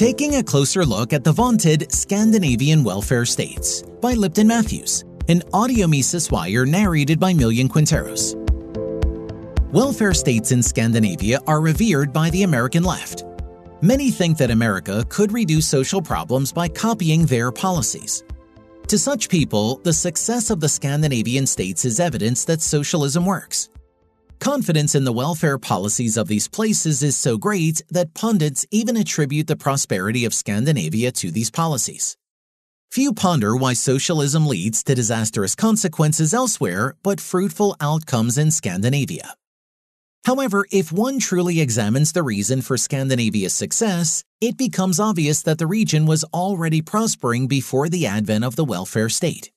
Taking a closer look at the vaunted Scandinavian welfare states by Lipton Matthews, an audio Mises Wire narrated by Millian Quinteros. Welfare states in Scandinavia are revered by the American left. Many think that America could reduce social problems by copying their policies. To such people, the success of the Scandinavian states is evidence that socialism works. Confidence in the welfare policies of these places is so great that pundits even attribute the prosperity of Scandinavia to these policies. Few ponder why socialism leads to disastrous consequences elsewhere but fruitful outcomes in Scandinavia. However, if one truly examines the reason for Scandinavia's success, it becomes obvious that the region was already prospering before the advent of the welfare state.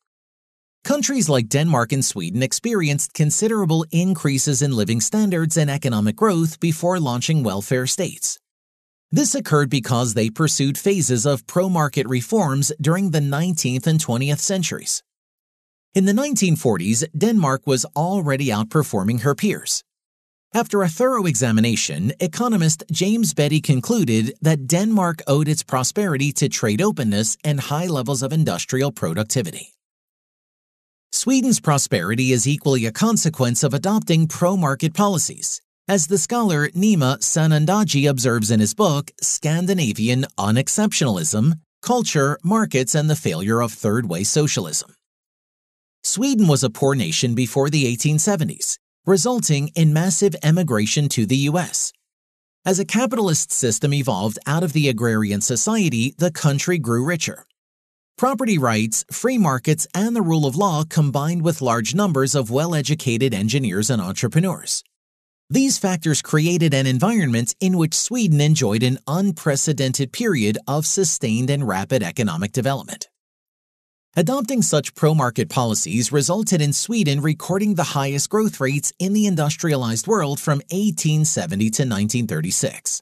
Countries like Denmark and Sweden experienced considerable increases in living standards and economic growth before launching welfare states. This occurred because they pursued phases of pro market reforms during the 19th and 20th centuries. In the 1940s, Denmark was already outperforming her peers. After a thorough examination, economist James Bettey concluded that Denmark owed its prosperity to trade openness and high levels of industrial productivity. Sweden's prosperity is equally a consequence of adopting pro market policies, as the scholar Nima Sanandaji observes in his book Scandinavian Unexceptionalism Culture, Markets, and the Failure of Third Way Socialism. Sweden was a poor nation before the 1870s resulting in massive emigration to the U.S. As a capitalist system evolved out of the agrarian society, the country grew richer. Property rights, free markets, and the rule of law combined with large numbers of well educated engineers and entrepreneurs. These factors created an environment in which Sweden enjoyed an unprecedented period of sustained and rapid economic development. Adopting such pro market policies resulted in Sweden recording the highest growth rates in the industrialized world from 1870 to 1936.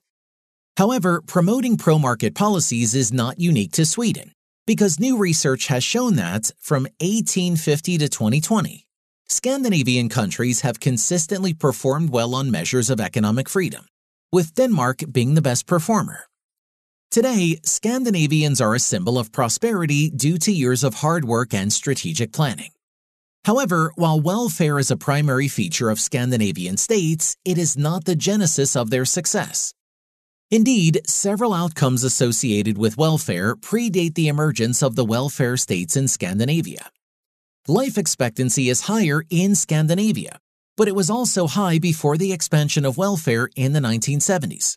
However, promoting pro market policies is not unique to Sweden, because new research has shown that, from 1850 to 2020, Scandinavian countries have consistently performed well on measures of economic freedom, with Denmark being the best performer. Today, Scandinavians are a symbol of prosperity due to years of hard work and strategic planning. However, while welfare is a primary feature of Scandinavian states, it is not the genesis of their success. Indeed, several outcomes associated with welfare predate the emergence of the welfare states in Scandinavia. Life expectancy is higher in Scandinavia, but it was also high before the expansion of welfare in the 1970s.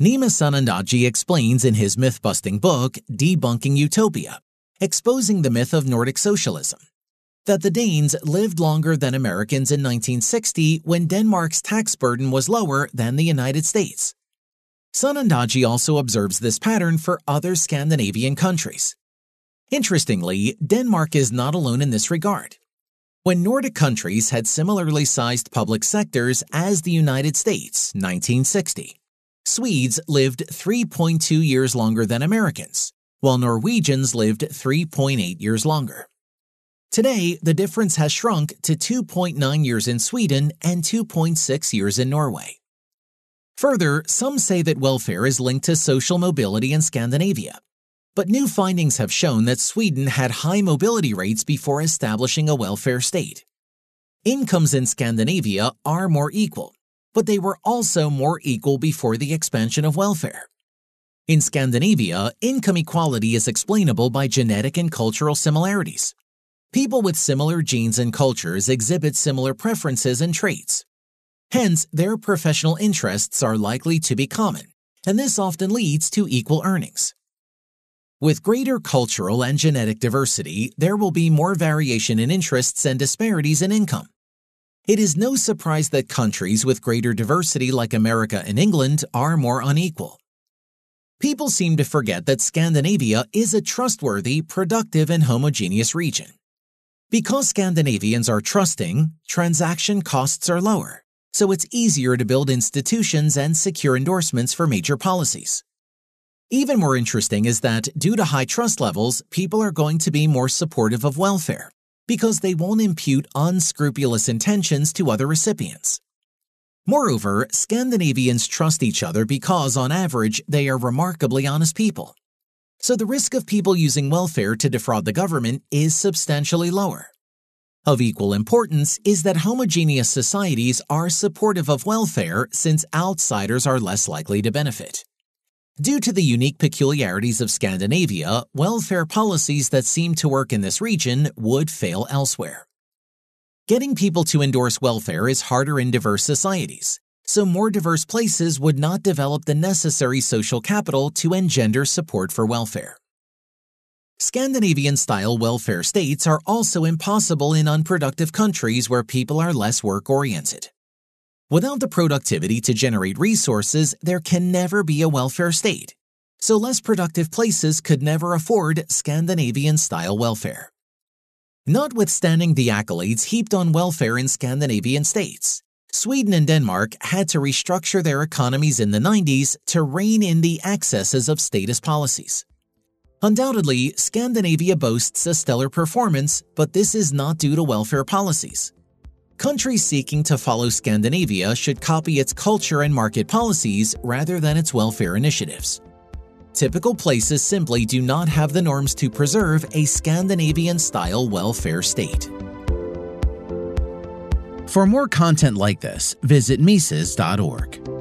Nima Sanandaji explains in his myth-busting book, Debunking Utopia, exposing the myth of Nordic socialism, that the Danes lived longer than Americans in 1960 when Denmark's tax burden was lower than the United States. Sanandaji also observes this pattern for other Scandinavian countries. Interestingly, Denmark is not alone in this regard. When Nordic countries had similarly sized public sectors as the United States, 1960, Swedes lived 3.2 years longer than Americans, while Norwegians lived 3.8 years longer. Today, the difference has shrunk to 2.9 years in Sweden and 2.6 years in Norway. Further, some say that welfare is linked to social mobility in Scandinavia. But new findings have shown that Sweden had high mobility rates before establishing a welfare state. Incomes in Scandinavia are more equal, but they were also more equal before the expansion of welfare. In Scandinavia, income equality is explainable by genetic and cultural similarities. People with similar genes and cultures exhibit similar preferences and traits. Hence, their professional interests are likely to be common, and this often leads to equal earnings. With greater cultural and genetic diversity, there will be more variation in interests and disparities in income. It is no surprise that countries with greater diversity like America and England are more unequal. People seem to forget that Scandinavia is a trustworthy, productive, and homogeneous region. Because Scandinavians are trusting, transaction costs are lower, so it's easier to build institutions and secure endorsements for major policies. Even more interesting is that due to high trust levels, people are going to be more supportive of welfare because they won't impute unscrupulous intentions to other recipients. Moreover, Scandinavians trust each other because, on average, they are remarkably honest people. So the risk of people using welfare to defraud the government is substantially lower. Of equal importance is that homogeneous societies are supportive of welfare since outsiders are less likely to benefit. Due to the unique peculiarities of Scandinavia, welfare policies that seem to work in this region would fail elsewhere. Getting people to endorse welfare is harder in diverse societies, so more diverse places would not develop the necessary social capital to engender support for welfare. Scandinavian style welfare states are also impossible in unproductive countries where people are less work oriented. Without the productivity to generate resources, there can never be a welfare state, so less productive places could never afford Scandinavian style welfare. Notwithstanding the accolades heaped on welfare in Scandinavian states, Sweden and Denmark had to restructure their economies in the 90s to rein in the excesses of status policies. Undoubtedly, Scandinavia boasts a stellar performance, but this is not due to welfare policies. Countries seeking to follow Scandinavia should copy its culture and market policies rather than its welfare initiatives. Typical places simply do not have the norms to preserve a Scandinavian style welfare state. For more content like this, visit Mises.org.